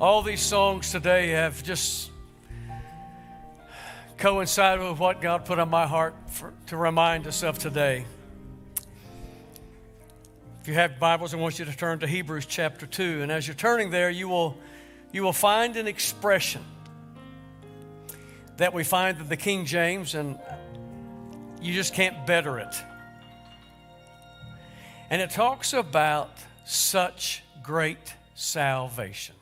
All these songs today have just coincided with what God put on my heart for, to remind us of today. If you have Bibles, I want you to turn to Hebrews chapter 2. And as you're turning there, you will, you will find an expression that we find in the King James, and you just can't better it. And it talks about such great salvation.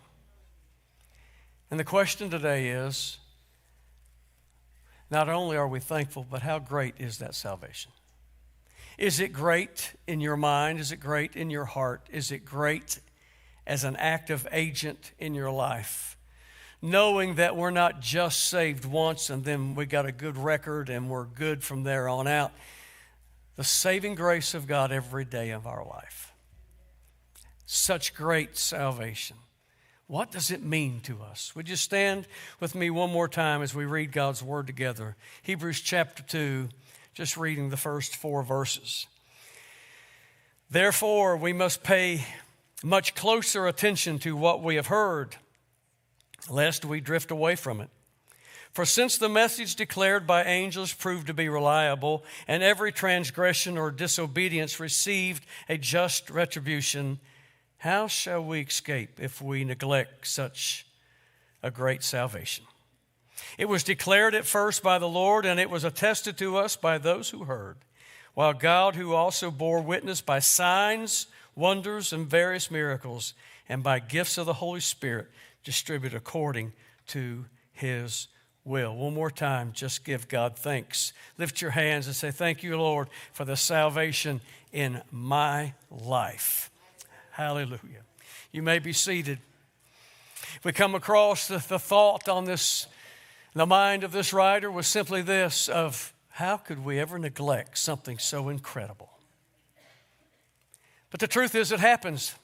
And the question today is not only are we thankful, but how great is that salvation? Is it great in your mind? Is it great in your heart? Is it great as an active agent in your life? Knowing that we're not just saved once and then we got a good record and we're good from there on out. The saving grace of God every day of our life. Such great salvation. What does it mean to us? Would you stand with me one more time as we read God's Word together? Hebrews chapter 2, just reading the first four verses. Therefore, we must pay much closer attention to what we have heard, lest we drift away from it. For since the message declared by angels proved to be reliable, and every transgression or disobedience received a just retribution, how shall we escape if we neglect such a great salvation? It was declared at first by the Lord, and it was attested to us by those who heard, while God, who also bore witness by signs, wonders, and various miracles, and by gifts of the Holy Spirit, distributed according to his will. One more time, just give God thanks. Lift your hands and say, Thank you, Lord, for the salvation in my life. Hallelujah. You may be seated. We come across the, the thought on this, the mind of this writer was simply this of how could we ever neglect something so incredible? But the truth is, it happens.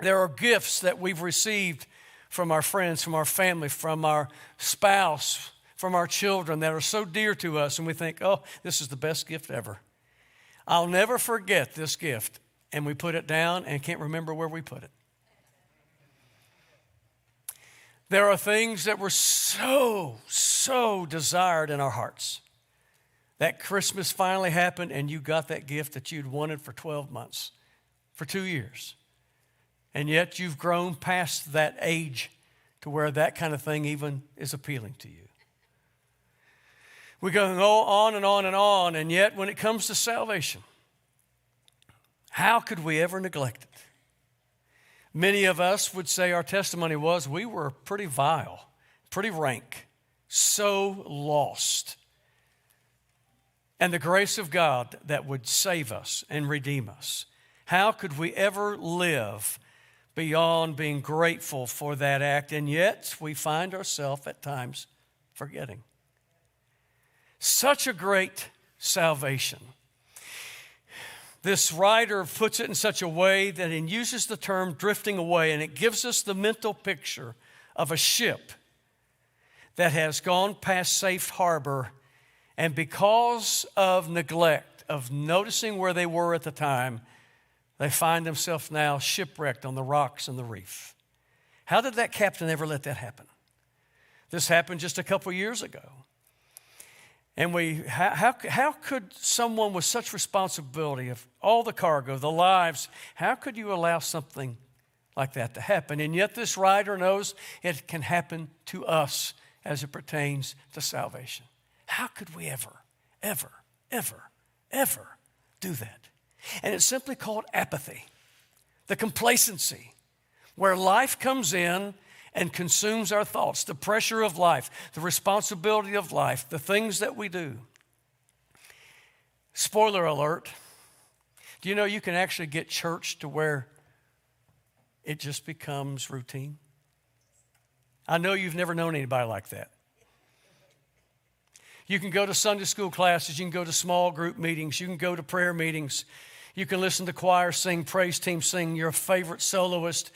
There are gifts that we've received from our friends, from our family, from our spouse, from our children that are so dear to us, and we think, oh, this is the best gift ever. I'll never forget this gift and we put it down and can't remember where we put it. There are things that were so, so desired in our hearts. That Christmas finally happened, and you got that gift that you'd wanted for 12 months, for two years. And yet you've grown past that age to where that kind of thing even is appealing to you. We go on and on and on, and yet when it comes to salvation, how could we ever neglect it? Many of us would say our testimony was we were pretty vile, pretty rank, so lost. And the grace of God that would save us and redeem us. How could we ever live beyond being grateful for that act? And yet we find ourselves at times forgetting. Such a great salvation this writer puts it in such a way that he uses the term drifting away, and it gives us the mental picture of a ship that has gone past safe harbor, and because of neglect, of noticing where they were at the time, they find themselves now shipwrecked on the rocks and the reef. How did that captain ever let that happen? This happened just a couple years ago. And we, how, how could someone with such responsibility of all the cargo, the lives, how could you allow something like that to happen? And yet, this writer knows it can happen to us as it pertains to salvation. How could we ever, ever, ever, ever do that? And it's simply called apathy, the complacency, where life comes in and consumes our thoughts, the pressure of life, the responsibility of life, the things that we do. Spoiler alert do you know you can actually get church to where it just becomes routine? I know you've never known anybody like that. You can go to Sunday school classes, you can go to small group meetings, you can go to prayer meetings, you can listen to choir sing, praise team sing, your favorite soloist.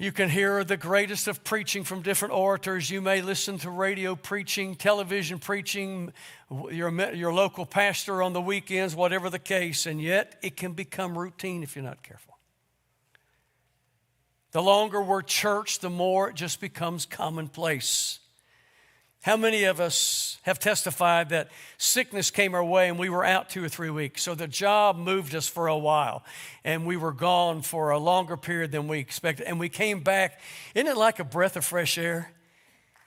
You can hear the greatest of preaching from different orators. You may listen to radio preaching, television preaching, your, your local pastor on the weekends, whatever the case, and yet it can become routine if you're not careful. The longer we're church, the more it just becomes commonplace. How many of us have testified that sickness came our way and we were out two or three weeks? So the job moved us for a while and we were gone for a longer period than we expected. And we came back. Isn't it like a breath of fresh air?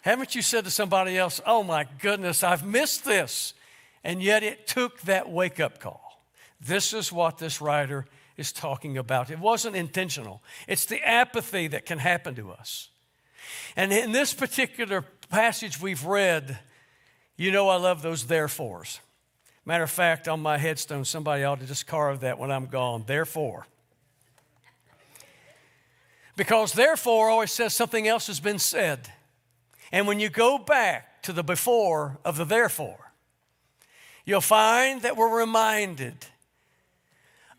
Haven't you said to somebody else, Oh my goodness, I've missed this? And yet it took that wake up call. This is what this writer is talking about. It wasn't intentional, it's the apathy that can happen to us. And in this particular passage we've read, you know I love those therefores. Matter of fact, on my headstone, somebody ought to just carve that when I'm gone. Therefore. Because therefore always says something else has been said. And when you go back to the before of the therefore, you'll find that we're reminded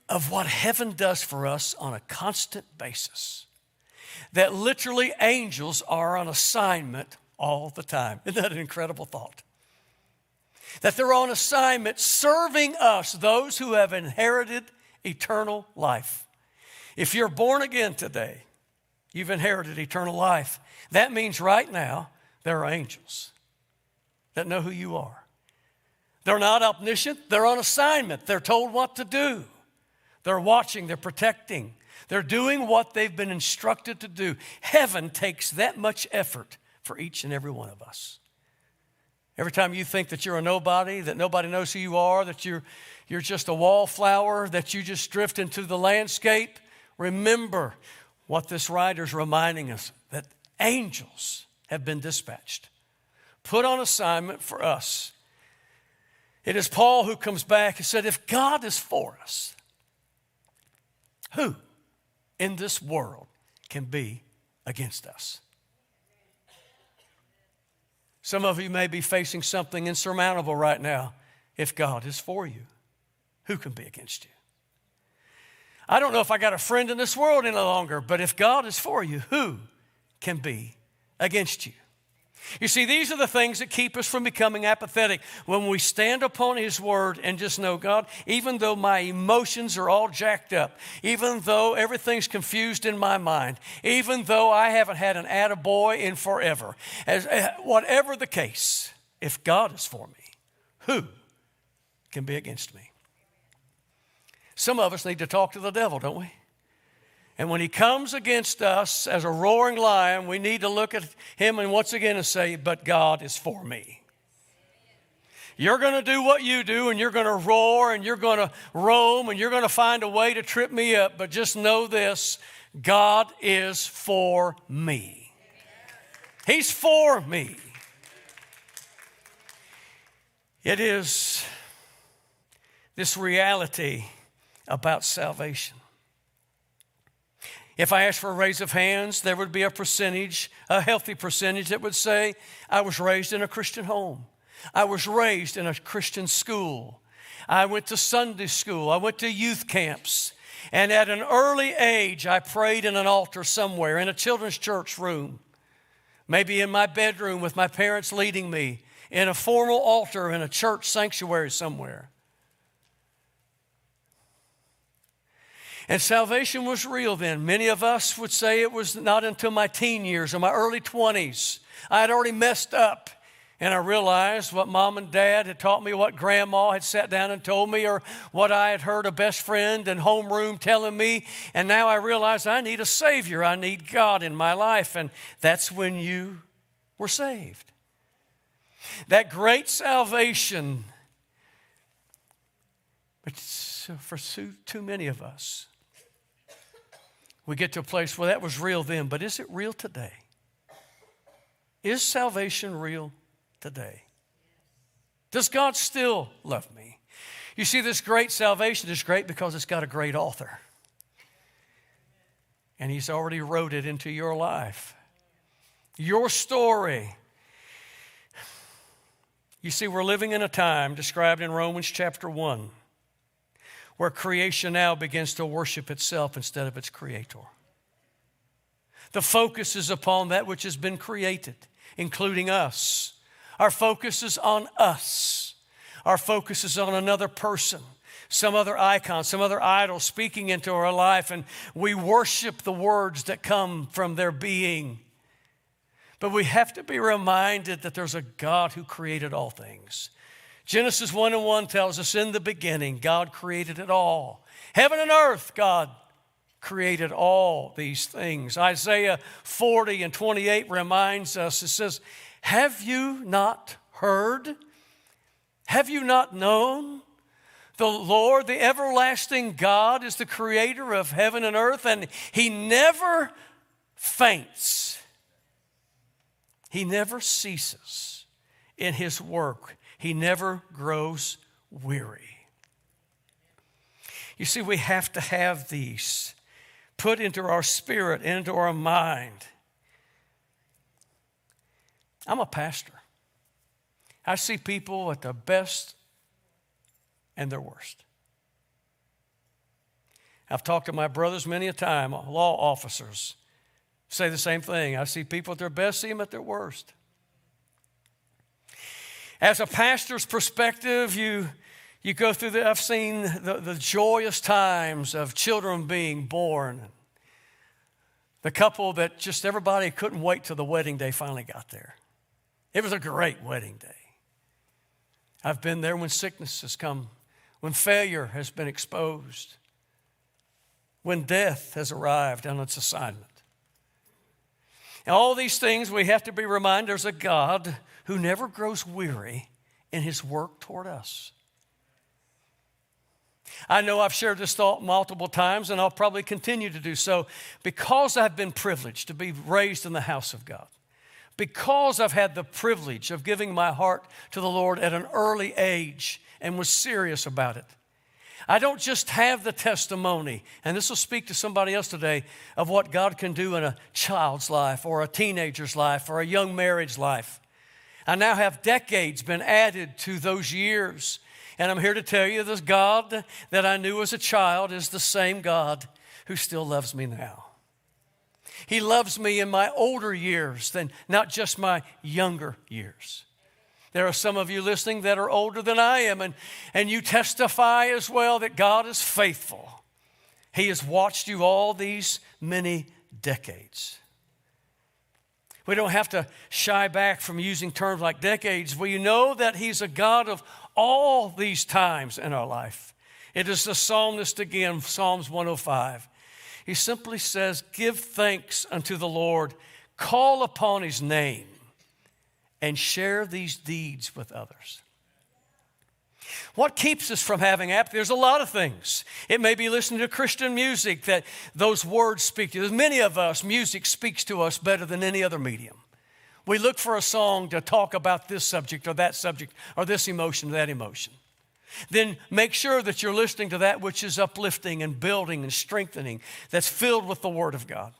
of what heaven does for us on a constant basis. That literally angels are on assignment all the time. Isn't that an incredible thought? That they're on assignment serving us, those who have inherited eternal life. If you're born again today, you've inherited eternal life. That means right now there are angels that know who you are. They're not omniscient, they're on assignment. They're told what to do. They're watching, they're protecting, they're doing what they've been instructed to do. Heaven takes that much effort for each and every one of us. Every time you think that you're a nobody, that nobody knows who you are, that you're, you're just a wallflower, that you just drift into the landscape, remember what this writer's reminding us that angels have been dispatched, put on assignment for us. It is Paul who comes back and said, If God is for us, who in this world can be against us? Some of you may be facing something insurmountable right now. If God is for you, who can be against you? I don't know if I got a friend in this world any longer, but if God is for you, who can be against you? You see, these are the things that keep us from becoming apathetic. When we stand upon His Word and just know, God, even though my emotions are all jacked up, even though everything's confused in my mind, even though I haven't had an attaboy in forever, as, uh, whatever the case, if God is for me, who can be against me? Some of us need to talk to the devil, don't we? And when he comes against us as a roaring lion, we need to look at him and once again and say, But God is for me. You're going to do what you do, and you're going to roar, and you're going to roam, and you're going to find a way to trip me up. But just know this God is for me. He's for me. It is this reality about salvation. If I asked for a raise of hands, there would be a percentage, a healthy percentage that would say, I was raised in a Christian home. I was raised in a Christian school. I went to Sunday school. I went to youth camps. And at an early age, I prayed in an altar somewhere, in a children's church room, maybe in my bedroom with my parents leading me, in a formal altar in a church sanctuary somewhere. And salvation was real then. Many of us would say it was not until my teen years or my early 20s. I had already messed up. And I realized what mom and dad had taught me, what grandma had sat down and told me, or what I had heard a best friend and homeroom telling me. And now I realize I need a Savior. I need God in my life. And that's when you were saved. That great salvation, but for too many of us, we get to a place where that was real then, but is it real today? Is salvation real today? Does God still love me? You see, this great salvation is great because it's got a great author. And He's already wrote it into your life. Your story. You see, we're living in a time described in Romans chapter 1 where creation now begins to worship itself instead of its creator. The focus is upon that which has been created, including us. Our focus is on us. Our focus is on another person. some other icon, some other idol speaking into our life, and we worship the words that come from their being. But we have to be reminded that there's a God who created all things. Genesis 1 and 1 tells us in the beginning, God created it all. Heaven and earth, God created all these things. Isaiah 40 and 28 reminds us it says, Have you not heard? Have you not known? The Lord, the everlasting God, is the creator of heaven and earth, and He never faints. He never ceases in His work, He never grows weary. You see, we have to have these put into our spirit, into our mind. I'm a pastor. I see people at their best and their worst. I've talked to my brothers many a time, law officers say the same thing. I see people at their best, see them at their worst. As a pastor's perspective, you, you go through the, I've seen the, the joyous times of children being born. The couple that just everybody couldn't wait till the wedding day finally got there. It was a great wedding day. I've been there when sickness has come, when failure has been exposed, when death has arrived on its assignment. And all these things we have to be reminded there's a God who never grows weary in his work toward us. I know I've shared this thought multiple times, and I'll probably continue to do so because I've been privileged to be raised in the house of God because I've had the privilege of giving my heart to the Lord at an early age and was serious about it. I don't just have the testimony, and this will speak to somebody else today, of what God can do in a child's life or a teenager's life or a young marriage life. I now have decades been added to those years, and I'm here to tell you this God that I knew as a child is the same God who still loves me now. He loves me in my older years than not just my younger years. There are some of you listening that are older than I am, and, and you testify as well that God is faithful. He has watched you all these many decades. We don't have to shy back from using terms like decades. We know that He's a God of all these times in our life. It is the psalmist again, Psalms 105. He simply says, Give thanks unto the Lord, call upon his name, and share these deeds with others. What keeps us from having apathy? There's a lot of things. It may be listening to Christian music that those words speak to. There's many of us, music speaks to us better than any other medium. We look for a song to talk about this subject or that subject or this emotion or that emotion then make sure that you're listening to that which is uplifting and building and strengthening, that's filled with the Word of God.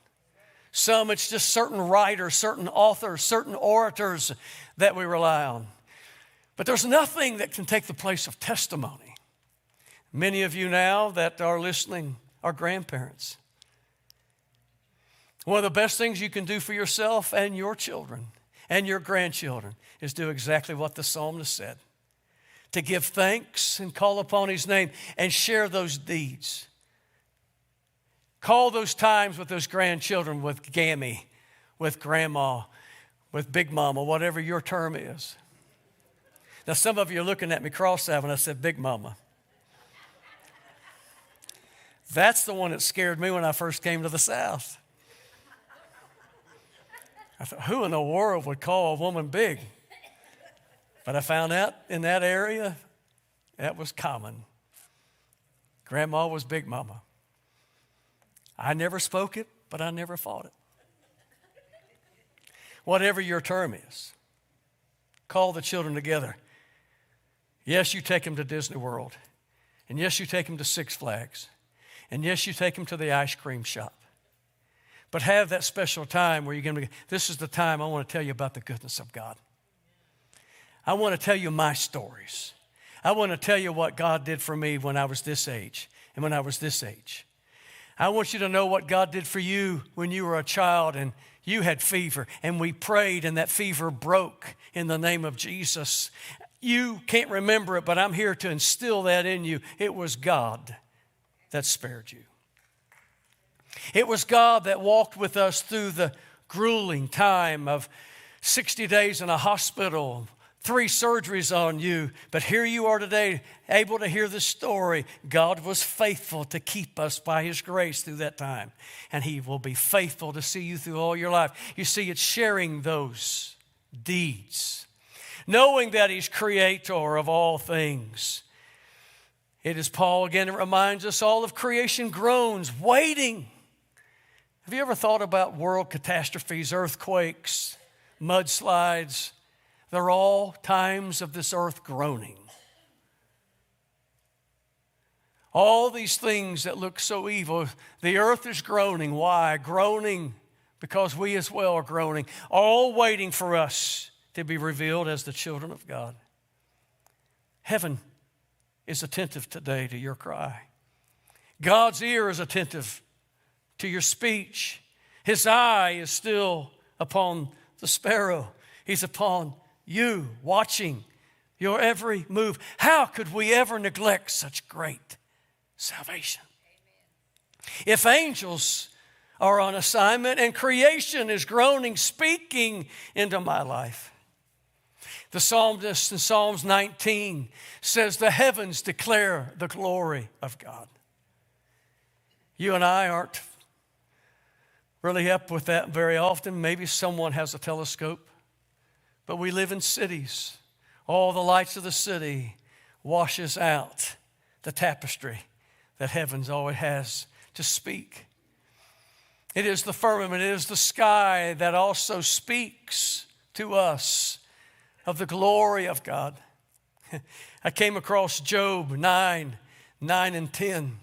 Some, it's just certain writers, certain authors, certain orators that we rely on. But there's nothing that can take the place of testimony. Many of you now that are listening are grandparents. One of the best things you can do for yourself and your children and your grandchildren is do exactly what the psalmist said to give thanks and call upon His name and share those deeds. Call those times with those grandchildren, with Gammy, with Grandma, with Big Mama, whatever your term is. Now, some of you are looking at me cross-eyed when I said Big Mama. That's the one that scared me when I first came to the South. I thought, who in the world would call a woman big? But I found out in that area, that was common. Grandma was Big Mama. I never spoke it, but I never fought it. Whatever your term is, call the children together. Yes, you take them to Disney World. And yes, you take them to Six Flags. And yes, you take them to the ice cream shop. But have that special time where you're going to, this is the time I want to tell you about the goodness of God. I want to tell you my stories. I want to tell you what God did for me when I was this age and when I was this age. I want you to know what God did for you when you were a child and you had fever and we prayed and that fever broke in the name of Jesus. you can't remember it, but I'm here to instill that in you. It was God that spared you. It was God that walked with us through the grueling time of 60 days in a hospital, three surgeries on you, but here you are today, able to hear the story. God was faithful to keep us by His grace through that time, and He will be faithful to see you through all your life. You see, it's sharing those deeds, knowing that He's creator of all things. It is Paul again, it reminds us all of creation groans, waiting. Have you ever thought about world catastrophes, earthquakes, mudslides? They're all times of this earth groaning. All these things that look so evil, the earth is groaning. Why? Groaning because we as well are groaning, all waiting for us to be revealed as the children of God. Heaven is attentive today to your cry. God's ear is attentive to your speech. His eye is still upon the sparrow. He's upon you watching your every move. How could we ever neglect such great salvation? If angels are on assignment and creation is groaning, speaking into my life. The psalmist in Psalms 19 says, The heavens declare the glory of God. You and I aren't really up with that very often. Maybe someone has a telescope. But we live in cities. All the lights of the city washes out the tapestry that heaven's always has to speak. It is the firmament, it is the sky that also speaks to us of the glory of God. I came across Job 9, 9 and 10.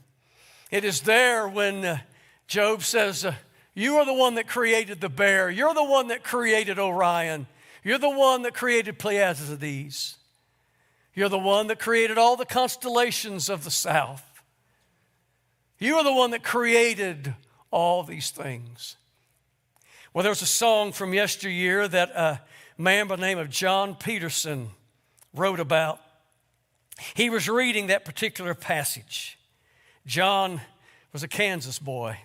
It is there when uh, Job says, uh, You are the one that created the bear, you're the one that created Orion. You're the one that created Pleiades. You're the one that created all the constellations of the south. You are the one that created all these things. Well, there was a song from yesteryear that a man by the name of John Peterson wrote about. He was reading that particular passage. John was a Kansas boy,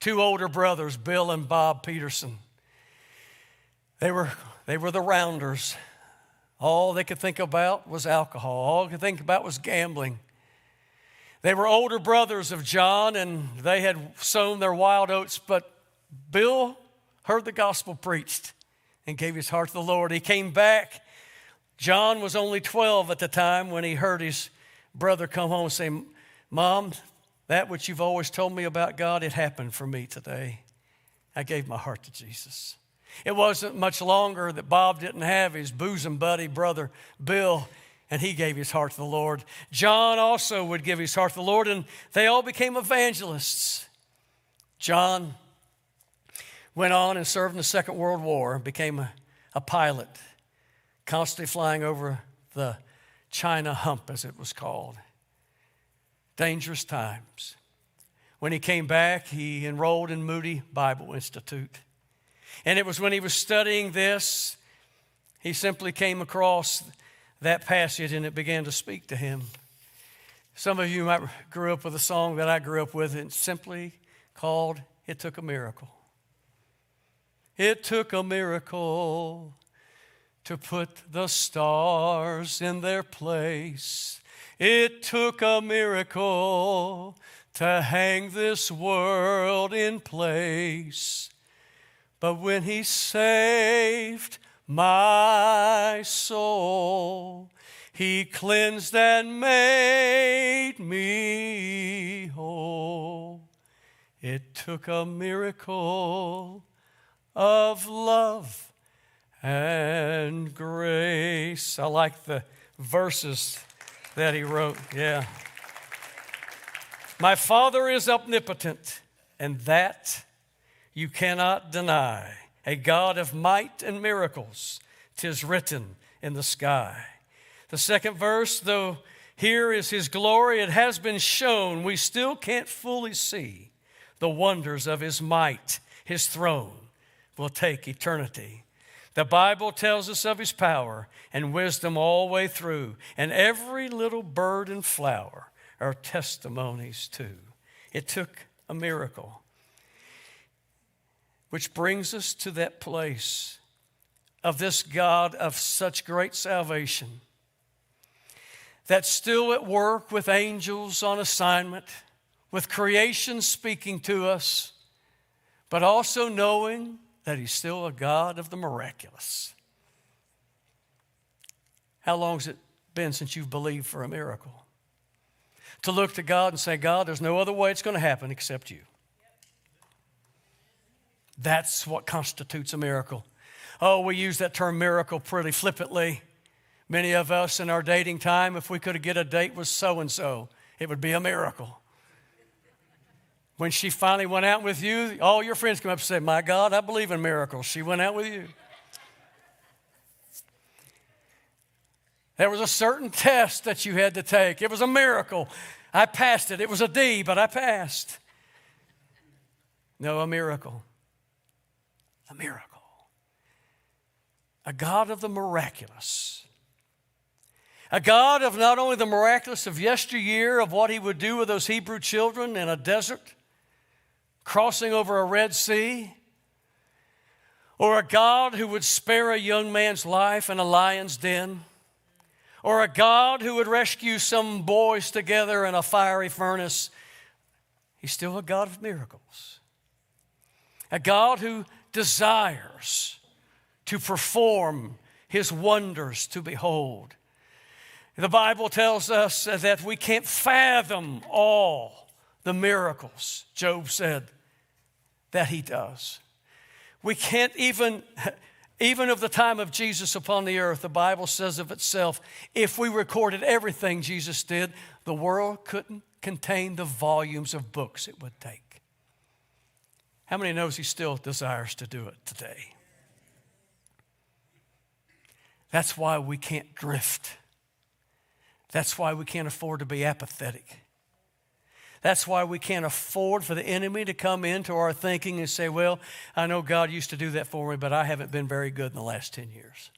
two older brothers, Bill and Bob Peterson. They were they were the rounders. All they could think about was alcohol. All they could think about was gambling. They were older brothers of John and they had sown their wild oats, but Bill heard the gospel preached and gave his heart to the Lord. He came back. John was only 12 at the time when he heard his brother come home and say, Mom, that which you've always told me about God, it happened for me today. I gave my heart to Jesus. It wasn't much longer that Bob didn't have his bosom buddy, brother Bill, and he gave his heart to the Lord. John also would give his heart to the Lord, and they all became evangelists. John went on and served in the Second World War became a, a pilot, constantly flying over the China hump, as it was called. Dangerous times. When he came back, he enrolled in Moody Bible Institute. And it was when he was studying this, he simply came across that passage and it began to speak to him. Some of you might grew up with a song that I grew up with, and simply called It Took a Miracle. It took a miracle to put the stars in their place. It took a miracle to hang this world in place. But when he saved my soul, he cleansed and made me whole. It took a miracle of love and grace. I like the verses that he wrote. Yeah. My Father is omnipotent, and that you cannot deny. A God of might and miracles, tis written in the sky. The second verse, though here is his glory, it has been shown, we still can't fully see the wonders of his might. His throne will take eternity. The Bible tells us of his power and wisdom all the way through, and every little bird and flower are testimonies too. It took a miracle. Which brings us to that place of this God of such great salvation that's still at work with angels on assignment, with creation speaking to us, but also knowing that He's still a God of the miraculous. How long has it been since you've believed for a miracle? To look to God and say, God, there's no other way it's going to happen except you. That's what constitutes a miracle. Oh, we use that term miracle pretty flippantly. Many of us in our dating time, if we could get a date with so and so, it would be a miracle. When she finally went out with you, all your friends come up and say, My God, I believe in miracles. She went out with you. There was a certain test that you had to take. It was a miracle. I passed it. It was a D, but I passed. No, a miracle. A miracle. A God of the miraculous. A God of not only the miraculous of yesteryear, of what he would do with those Hebrew children in a desert, crossing over a Red Sea, or a God who would spare a young man's life in a lion's den, or a God who would rescue some boys together in a fiery furnace. He's still a God of miracles. A God who desires to perform his wonders to behold. The Bible tells us that we can't fathom all the miracles, Job said, that he does. We can't even, even of the time of Jesus upon the earth, the Bible says of itself, if we recorded everything Jesus did, the world couldn't contain the volumes of books it would take. How many knows he still desires to do it today? That's why we can't drift. That's why we can't afford to be apathetic. That's why we can't afford for the enemy to come into our thinking and say, Well, I know God used to do that for me, but I haven't been very good in the last 10 years.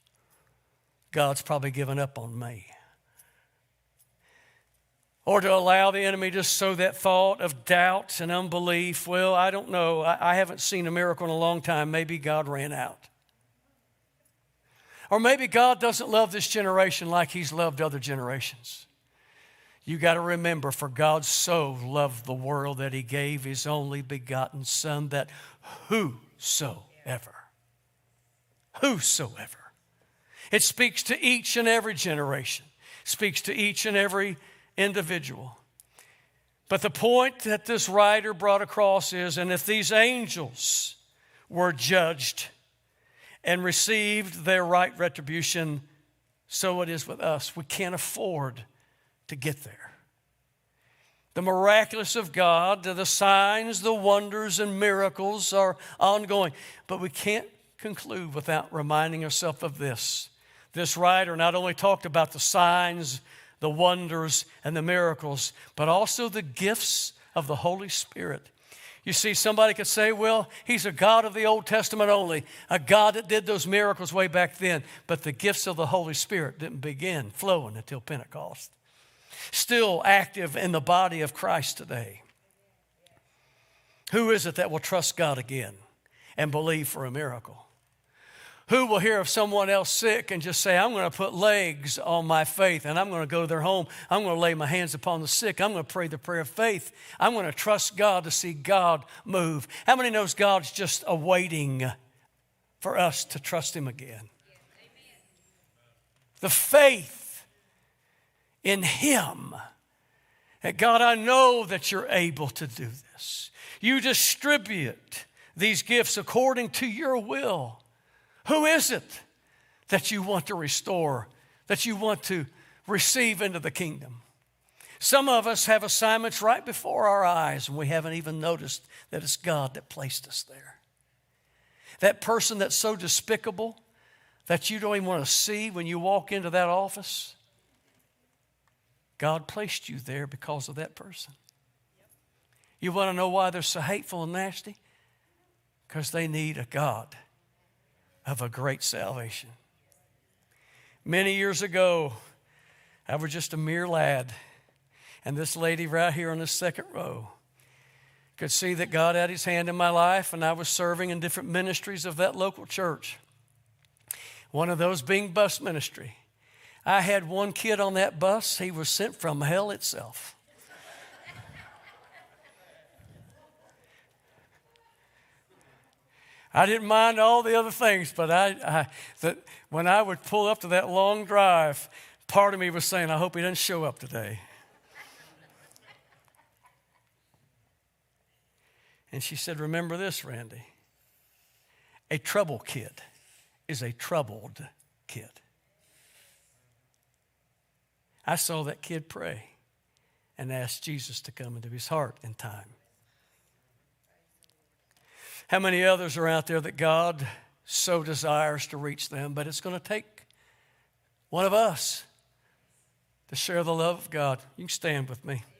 God's probably given up on me. Or to allow the enemy to sow that thought of doubt and unbelief. Well, I don't know. I, I haven't seen a miracle in a long time. Maybe God ran out. Or maybe God doesn't love this generation like He's loved other generations. You got to remember, for God so loved the world that He gave His only begotten Son, that whosoever, whosoever, it speaks to each and every generation, speaks to each and every individual. But the point that this writer brought across is and if these angels were judged and received their right retribution, so it is with us. We can't afford to get there. The miraculous of God, the signs, the wonders, and miracles are ongoing. But we can't conclude without reminding ourselves of this. This writer not only talked about the signs, the wonders, and the miracles, but also the gifts of the Holy Spirit you see, somebody could say, well, he's a God of the Old Testament only, a God that did those miracles way back then, but the gifts of the Holy Spirit didn't begin flowing until Pentecost. Still active in the body of Christ today. Who is it that will trust God again and believe for a miracle? Who will hear of someone else sick and just say, I'm going to put legs on my faith and I'm going to go to their home. I'm going to lay my hands upon the sick. I'm going to pray the prayer of faith. I'm going to trust God to see God move. How many knows God's just awaiting for us to trust Him again? The faith in Him. God, I know that you're able to do this. You distribute these gifts according to your will. Who is it that you want to restore, that you want to receive into the kingdom? Some of us have assignments right before our eyes, and we haven't even noticed that it's God that placed us there. That person that's so despicable that you don't even want to see when you walk into that office, God placed you there because of that person. You want to know why they're so hateful and nasty? Because they need a God of a great salvation. Many years ago, I was just a mere lad, and this lady right here on the second row could see that God had his hand in my life, and I was serving in different ministries of that local church. One of those being bus ministry. I had one kid on that bus, he was sent from hell itself. I didn't mind all the other things, but I, I that when I would pull up to that long drive, part of me was saying, I hope he doesn't show up today. And she said, Remember this, Randy. A trouble kid is a troubled kid. I saw that kid pray and ask Jesus to come into his heart in time. How many others are out there that God so desires to reach them, but it's going to take one of us to share the love of God? You can stand with me.